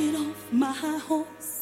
you dare put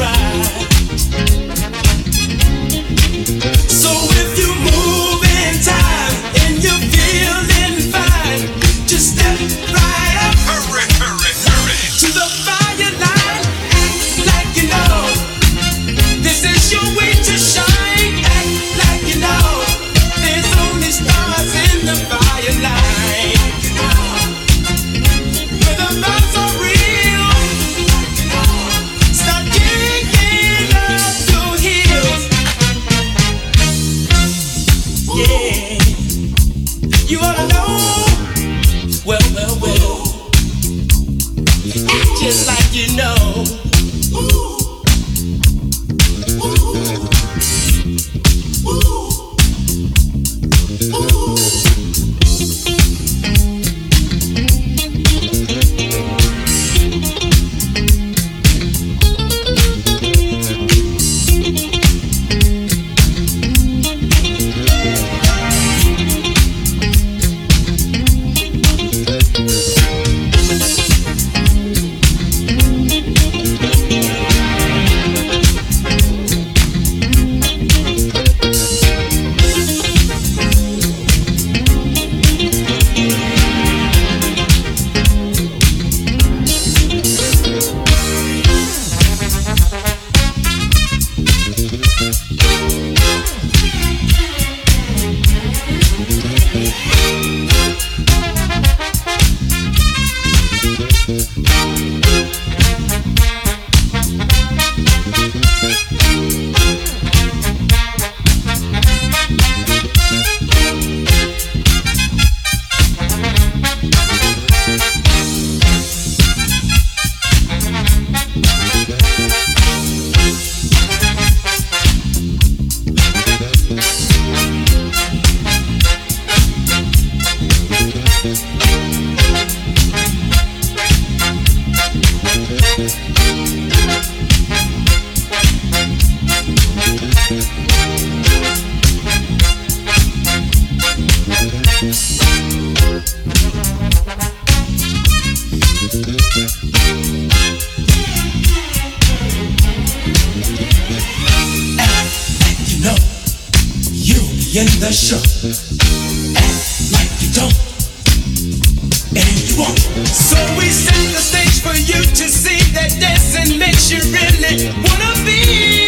try. the show. Act like you don't, and you. So we set the stage for you to see that you really wanna be.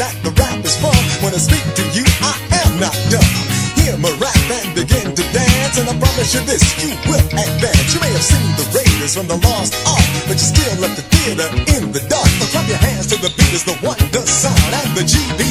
that the rap is from. When I speak to you, I am not dumb. Hear my rap and begin to dance, and I promise you this, you will advance. You may have seen the Raiders from the Lost Ark, but you still left the theater in the dark. So clap your hands to the beat is the wonder sound and the GB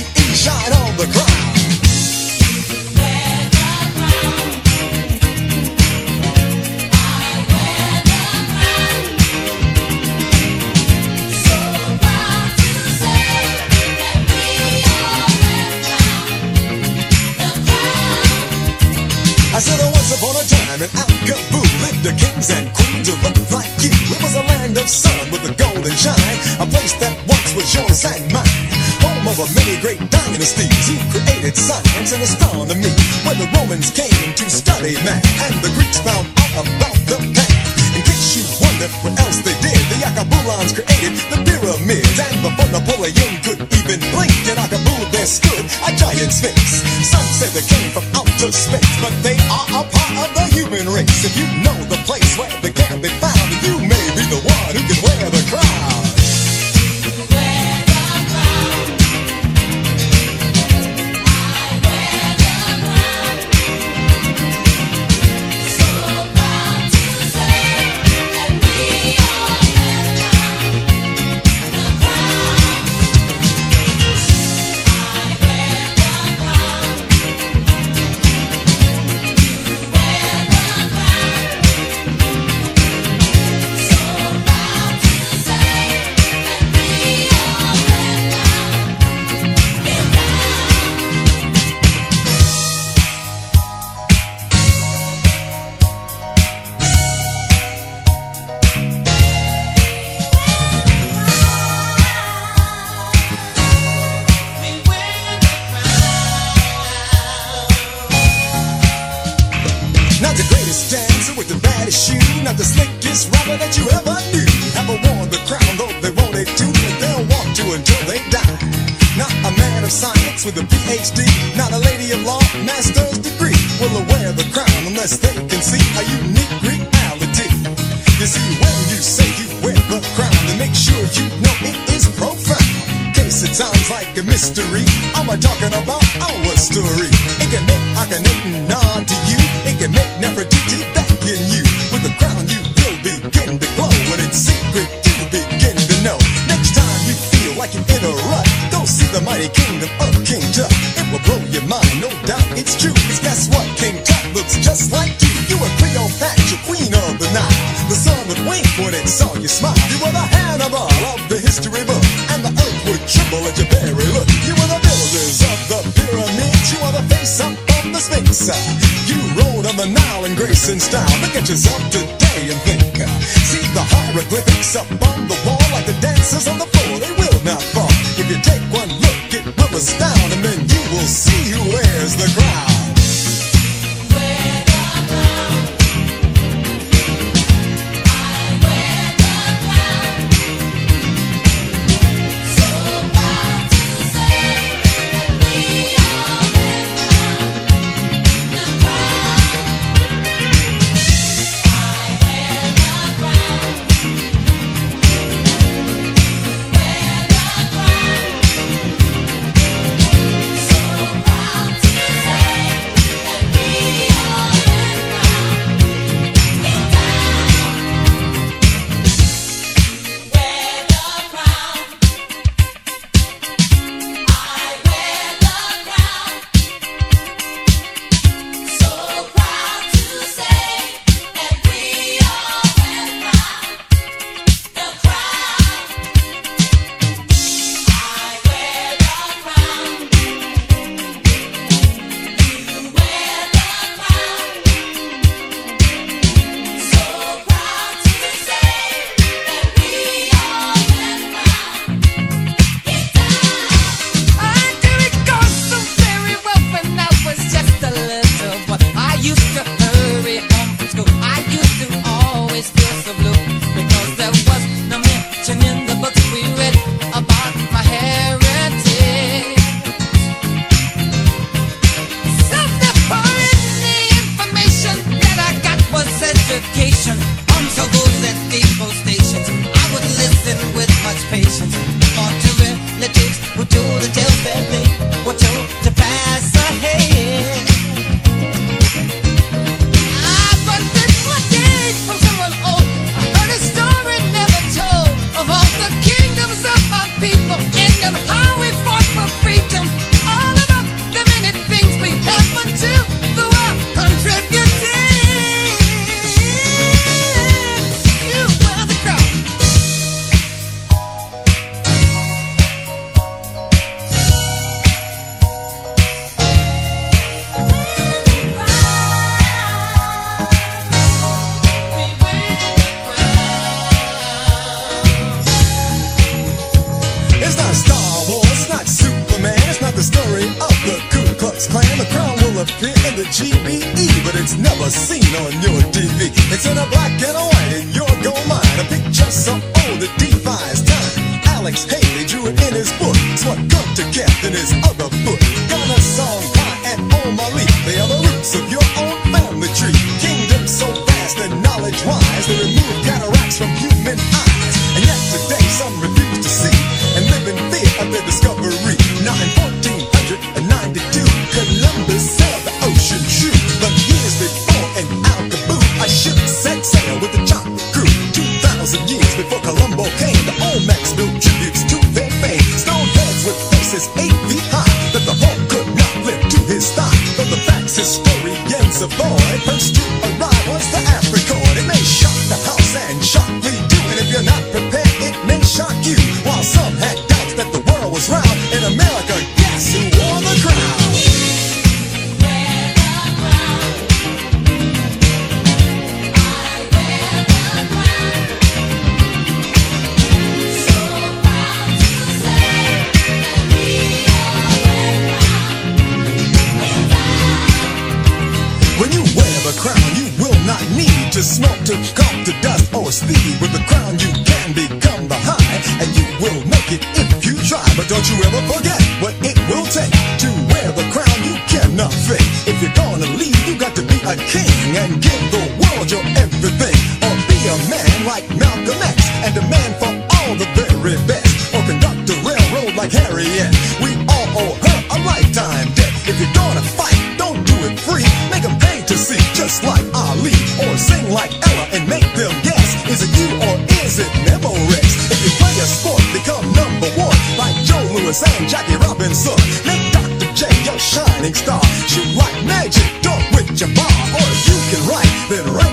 Romans came to study math and the copying you. With the crown you will begin to glow. And it's secret you begin to know. Next time you feel like you're in a rut, go see the mighty kingdom of King Tut. It will blow your mind, no doubt it's true. Cause guess what? King Tut looks just like you. You were Cleopatra, queen of the night. The sun would wink when it saw you smile. in style. Look at yourself today and think. See the hieroglyphics up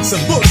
some books.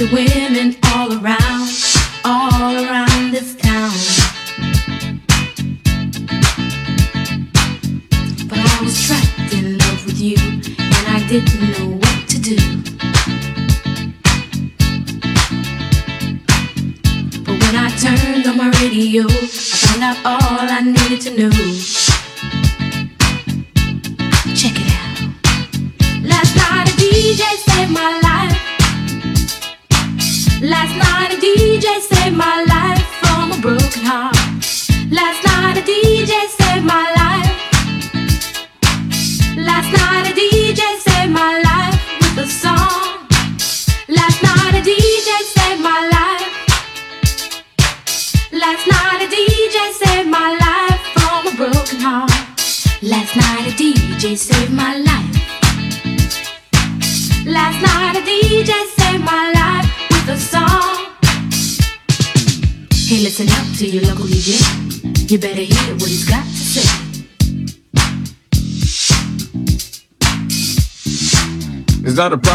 Got your women all around,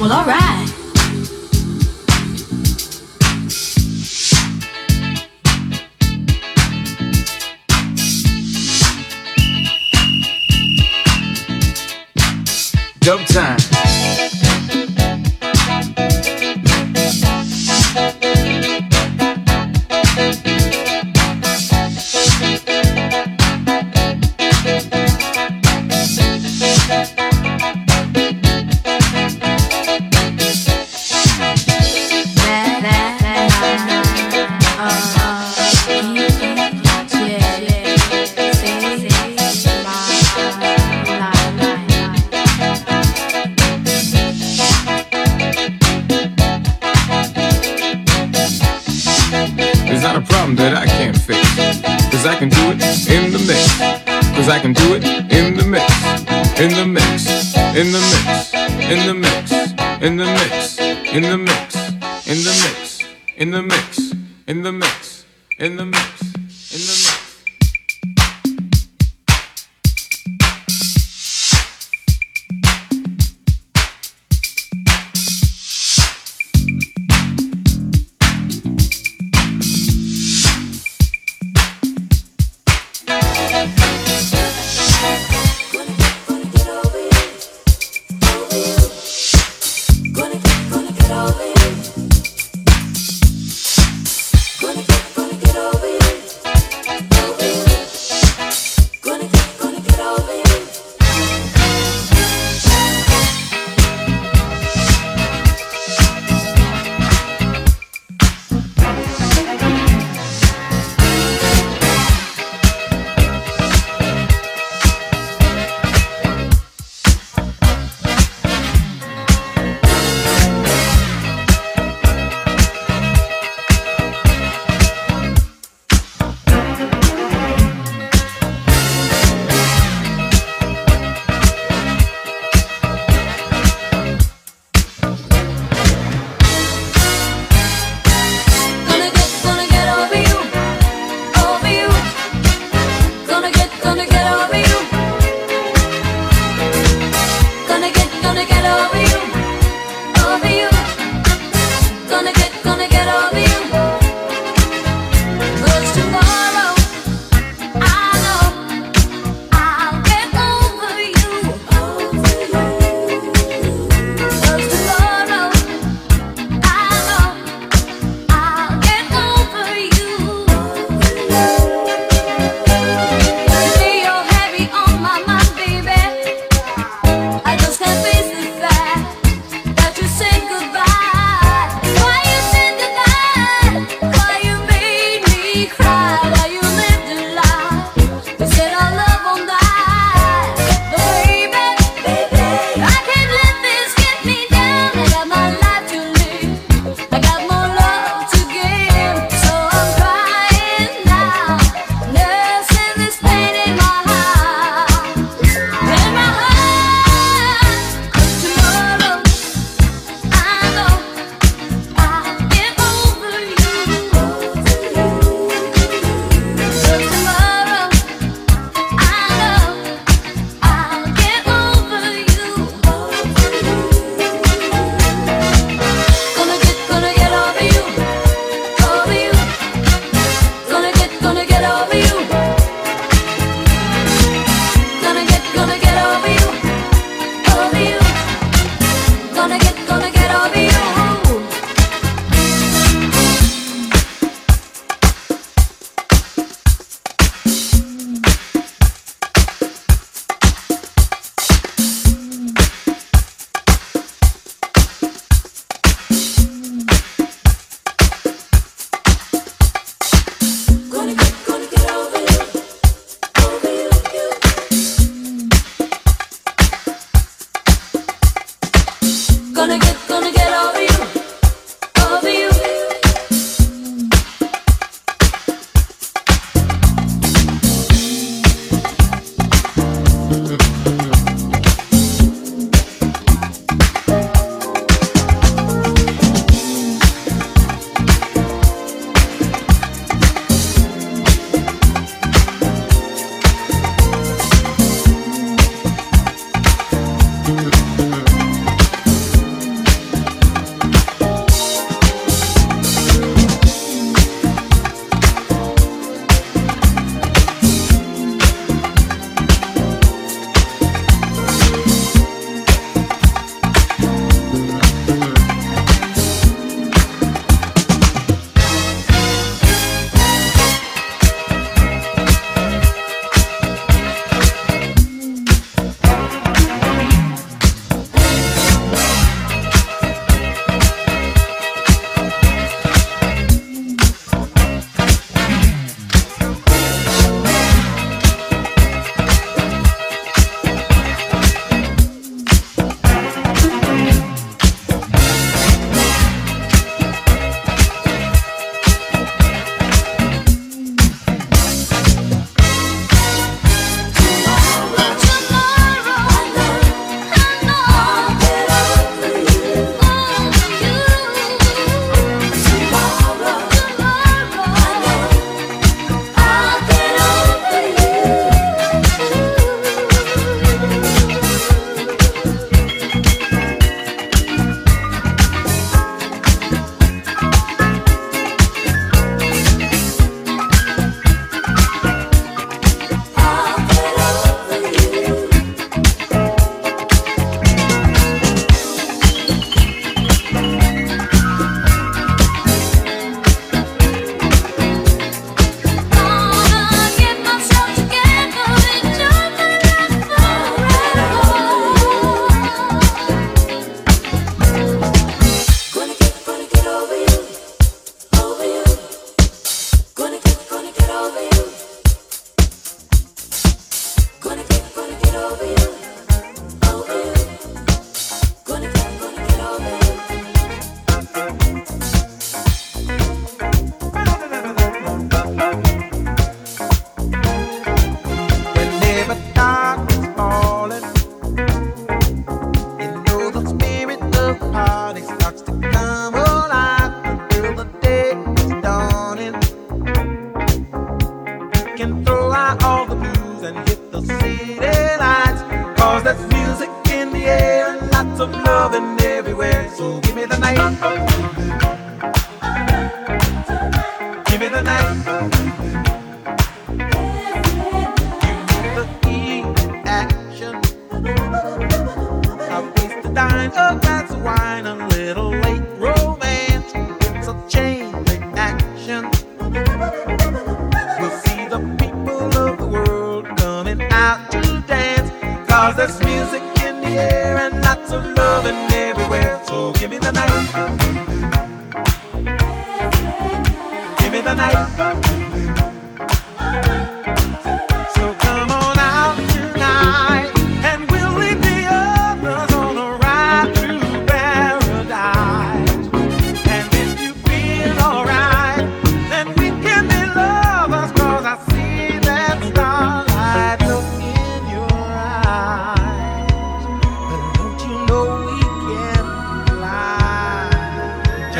Well, alright. Dub time. Problem that I can't fix. Cause I can do it in the mix. Cause I can do it in the mix. In the mix. In the mix. In the mix. In the mix. In the mix. In the mix. In the mix. In the mix. In the mix.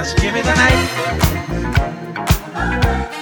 I give get the blues.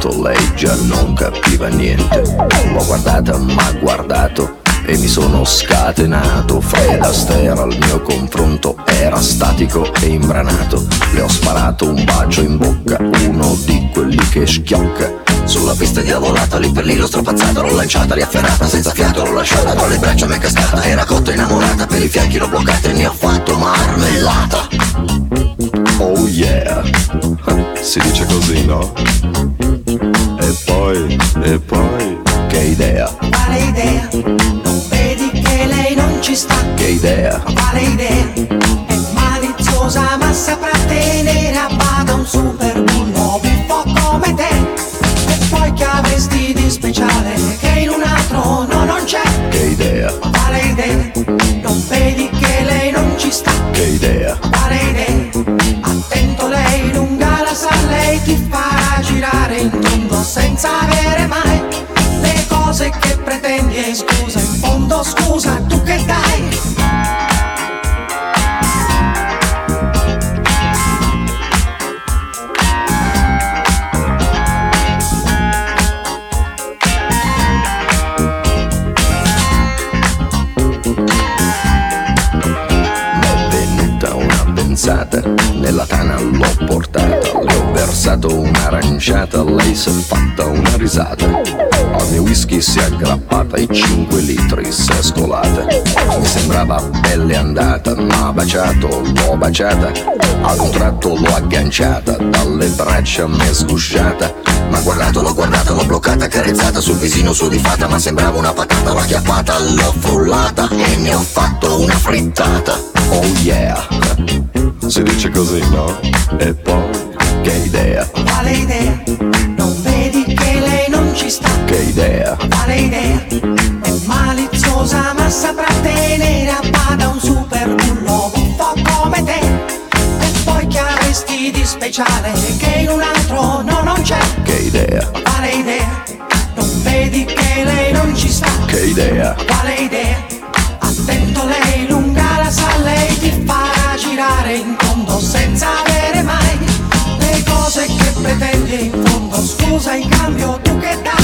tanto lei già non capiva niente. L'ho guardata, m'ha guardato e mi sono scatenato. Fred Astaire al mio confronto era statico e imbranato. Le ho sparato un bacio in bocca, uno di quelli che schiocca. Sulla pista diavolata, lì per lì l'ho strapazzata, l'ho lanciata, riafferrata, senza fiato l'ho lasciata, tra le braccia mi è cascata, era cotta innamorata, per i fianchi l'ho bloccata e ne ho fatto marmellata. Oh yeah, si dice così, no? E poi, e poi, che idea Quale idea? Non vedi che lei non ci sta Che idea Quale idea? È maliziosa ma saprà tenere a bada un super un'aranciata, lei si è fatta una risata. Al mio whisky si è aggrappata e 5 litri si è scolata. Mi sembrava belle andata, ma baciato, l'ho baciata. Ad un tratto l'ho agganciata, dalle braccia mi è sgusciata. Ma guardato, l'ho guardata, l'ho bloccata, carezzata sul visino su di fatta, ma sembrava una patata, l'ho acchiappata, l'ho frullata e ne ho fatto una frittata. Oh yeah! Si dice così, no? E poi, che idea? Quale idea? Non vedi che lei non ci sta? Che idea? Quale idea? È maliziosa ma saprà tenere a bada un super bullo un po' come te. E poi che avresti di speciale che in un altro no non c'è? Che idea? Quale idea? Non vedi che lei non ci sta? Che idea? Quale idea? Attento lei lunga la sa, lei ti farà girare in pretendi in fondo. Scusa in cambio tu che dai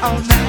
electric eyes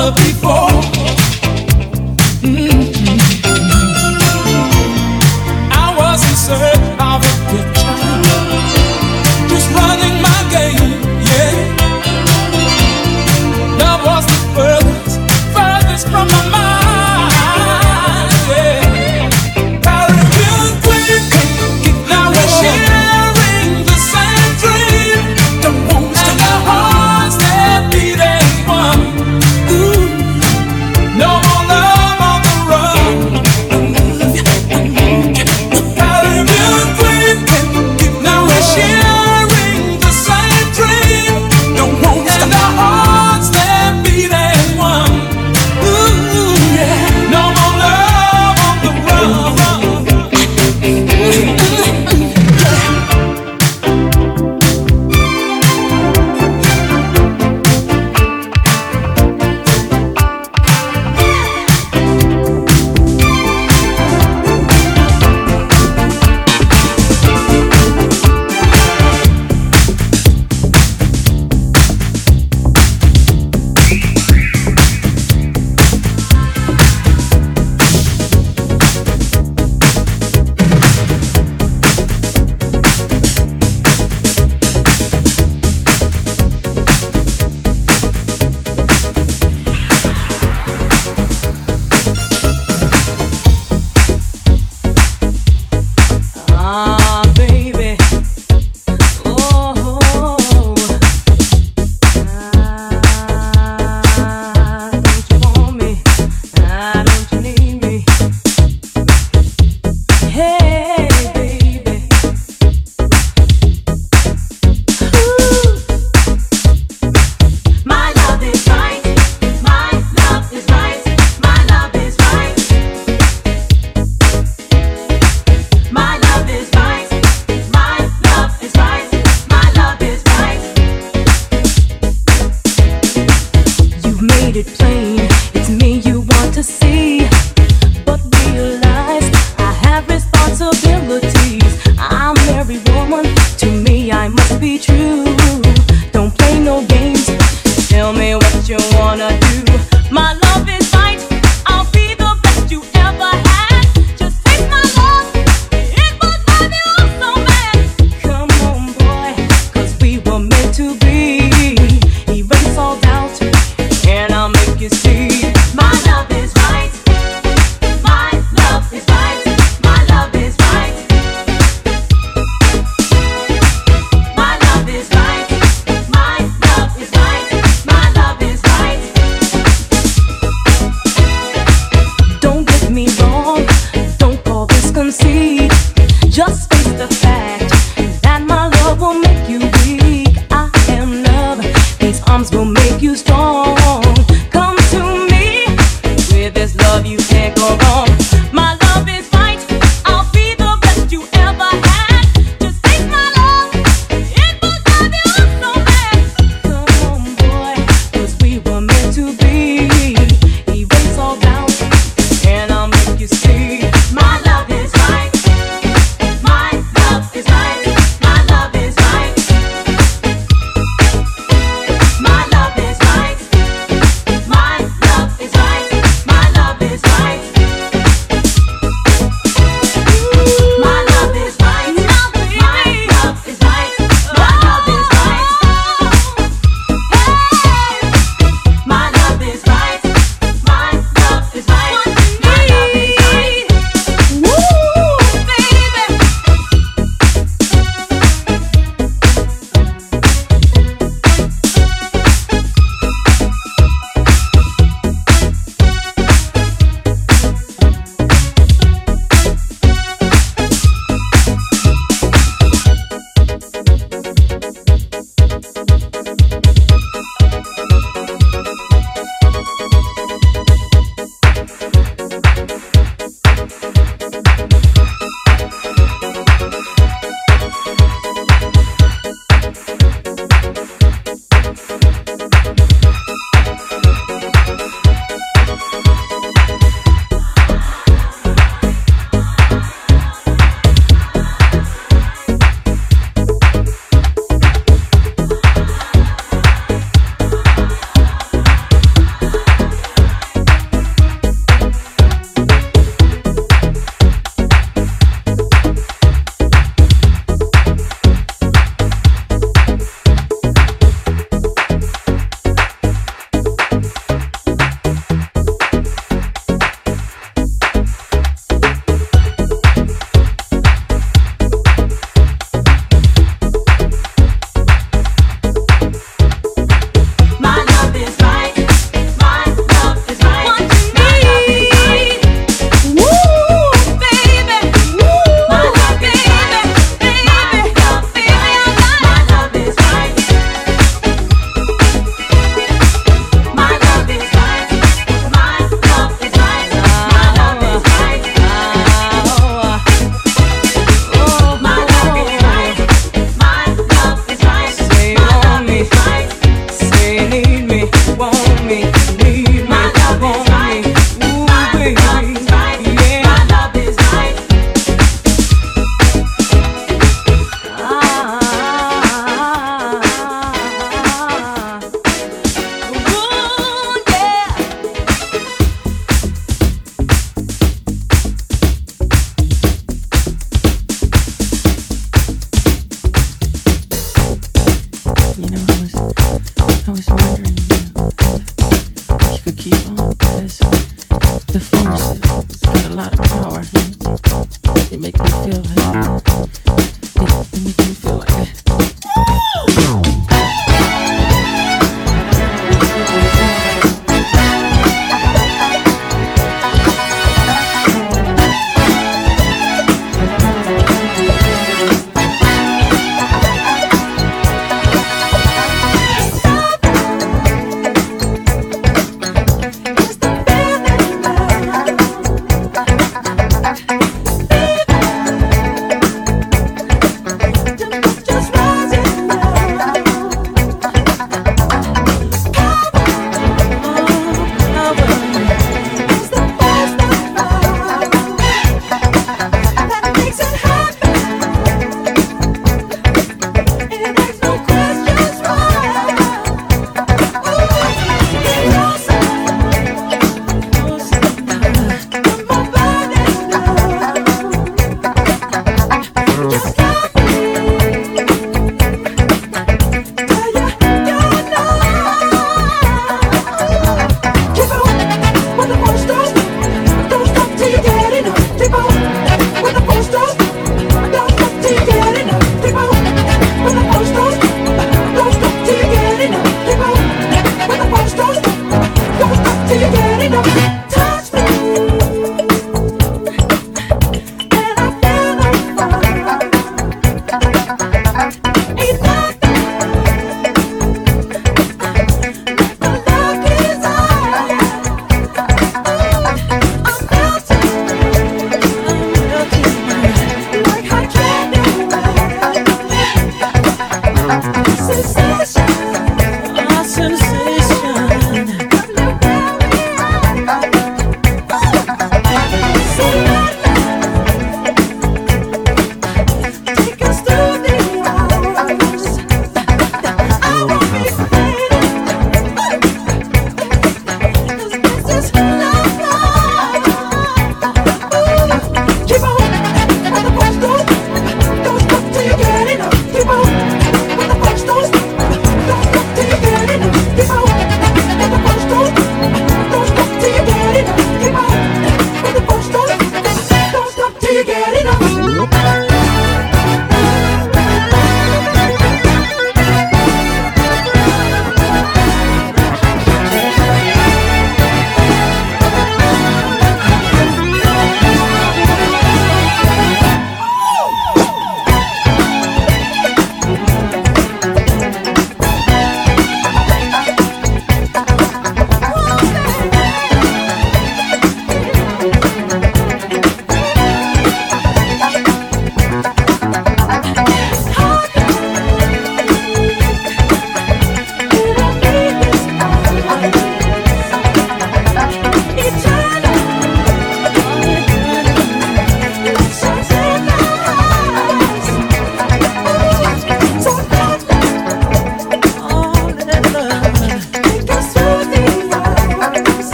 My mm.